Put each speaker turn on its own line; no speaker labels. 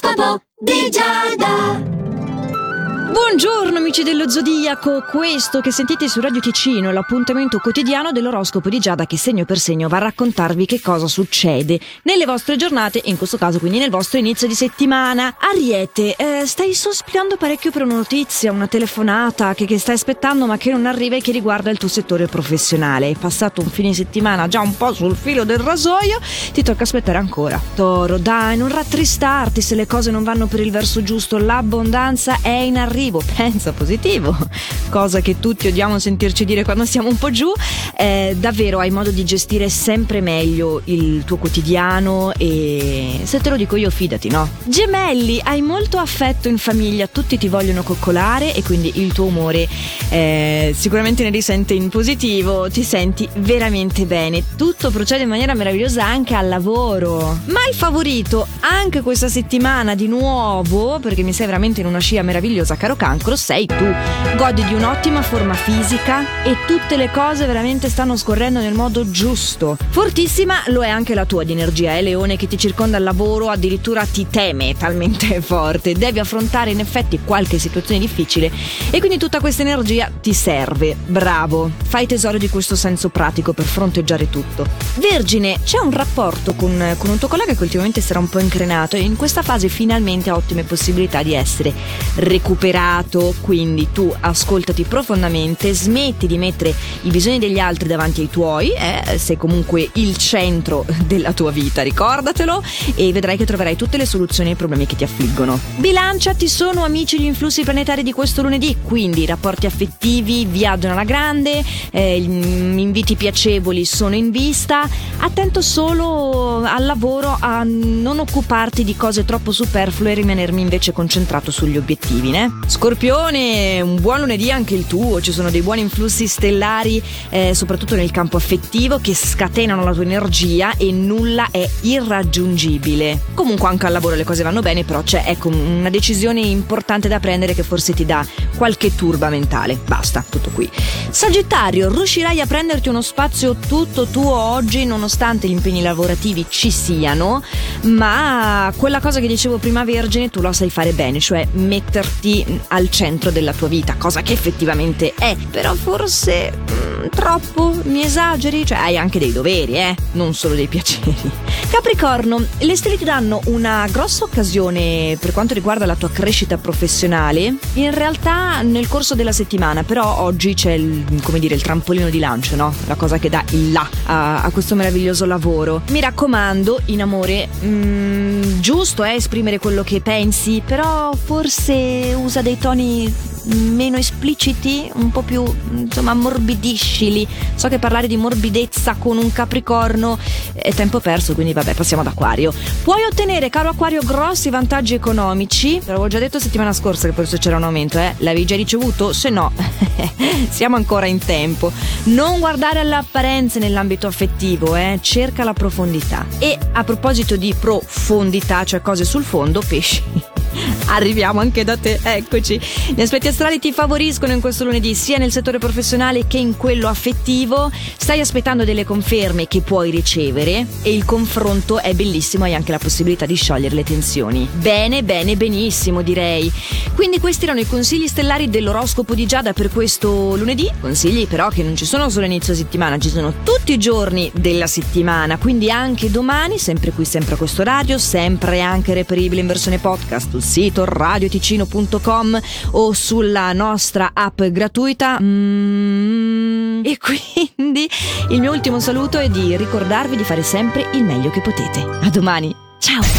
L'oroscopo di Giada.
Buongiorno amici dello Zodiaco, questo che sentite su Radio Ticino è l'appuntamento quotidiano dell'oroscopo di Giada che segno per segno va a raccontarvi che cosa succede nelle vostre giornate, in questo caso quindi nel vostro inizio di settimana. Ariete, eh, stai sospirando parecchio per una notizia, una telefonata che, che, stai aspettando ma che non arriva e che riguarda il tuo settore professionale. Hai passato un fine settimana già un po' sul filo del rasoio, ti tocca aspettare ancora. Toro, dai, non rattristarti se le cose non vanno per il verso giusto, l'abbondanza è in arrivo arrivo, pensa positivo, cosa che tutti odiamo sentirci dire quando siamo un po' giù, eh, davvero hai modo di gestire sempre meglio il tuo quotidiano e se te lo dico io fidati, no? Gemelli, hai molto affetto in famiglia, tutti ti vogliono coccolare e quindi il tuo umore eh, sicuramente ne risente in positivo, ti senti veramente bene, tutto procede in maniera meravigliosa anche al lavoro. Ma hai favorito anche questa settimana di nuovo, perché mi sei veramente in una scia meravigliosa, caro cancro sei tu. Godi di un'ottima forma fisica e tutte le cose veramente stanno scorrendo nel modo giusto. Fortissima lo è anche la tua di energia, eh Leone che ti circonda al lavoro, addirittura ti teme talmente forte. Devi affrontare in effetti qualche situazione difficile e quindi tutta questa energia ti serve. Bravo, fai tesoro di questo senso pratico per fronteggiare tutto. Vergine, c'è un rapporto con, con un tuo collega che ultimamente sarà un po' increnato e in questa fase finalmente ha ottime possibilità di essere recuperato superato, quindi tu ascoltati profondamente, smetti di mettere i bisogni degli altri davanti ai tuoi, eh, sei comunque il centro della tua vita, ricordatelo, e vedrai che troverai tutte le soluzioni ai problemi che ti affliggono. Bilancia, ti sono amici gli influssi planetari di questo lunedì, quindi rapporti affettivi viaggiano alla grande, eh, inviti piacevoli sono in vista, attento solo al lavoro a non occuparti di cose troppo superflue e rimanermi invece concentrato sugli obiettivi, né? Scorpione, un buon lunedì anche il tuo, ci sono dei buoni influssi stellari, eh, soprattutto nel campo affettivo, che scatenano la tua energia e nulla è irraggiungibile. Comunque anche al lavoro le cose vanno bene, però c'è ecco, una decisione importante da prendere che forse ti dà qualche turba mentale. Basta, tutto qui. Sagittario, riuscirai a prenderti uno spazio tutto tuo oggi, nonostante gli impegni lavorativi ci siano, ma quella cosa che dicevo prima Vergine tu la sai fare bene, cioè metterti al centro della tua vita, cosa che effettivamente è, però forse mh, mm, troppo mi esageri, cioè hai anche dei doveri, eh, non solo dei piaceri. Capricorno, le stelle ti danno una grossa occasione per quanto riguarda la tua crescita professionale, in realtà nel corso della settimana, però oggi c'è il, come dire, il trampolino di lancio, no? La cosa che dà il là a, a questo meraviglioso lavoro. Mi raccomando, in amore, mh, mm, giusto è esprimere quello che pensi, però forse usa toni meno espliciti, un po' più insomma ammorbidiscili. So che parlare di morbidezza con un capricorno è tempo perso, quindi vabbè, passiamo ad Aquario. Puoi ottenere, caro Aquario, grossi vantaggi economici. Te l'avevo già detto settimana scorsa che forse c'era un aumento, eh? L'avevi già ricevuto? Se no, siamo ancora in tempo. Non guardare alle apparenze nell'ambito affettivo, eh? Cerca la profondità. E a proposito di profondità, cioè cose sul fondo, pesci Arriviamo anche da te, eccoci. Gli aspetti astrali ti favoriscono in questo lunedì, sia nel settore professionale che in quello affettivo. Stai aspettando delle conferme che puoi ricevere e il confronto è bellissimo, hai anche la possibilità di sciogliere le tensioni. Bene, bene, benissimo, direi. Quindi questi erano i consigli stellari dell'oroscopo di Giada per questo lunedì. Consigli però che non ci sono solo inizio settimana, ci sono tutti i giorni della settimana, quindi anche domani, sempre qui, sempre a questo orario, sempre anche reperibile in versione podcast sul sito radioticino.com o sulla nostra app gratuita. Mm, e quindi il mio ultimo saluto è di ricordarvi di fare sempre il meglio che potete. A domani. Ciao!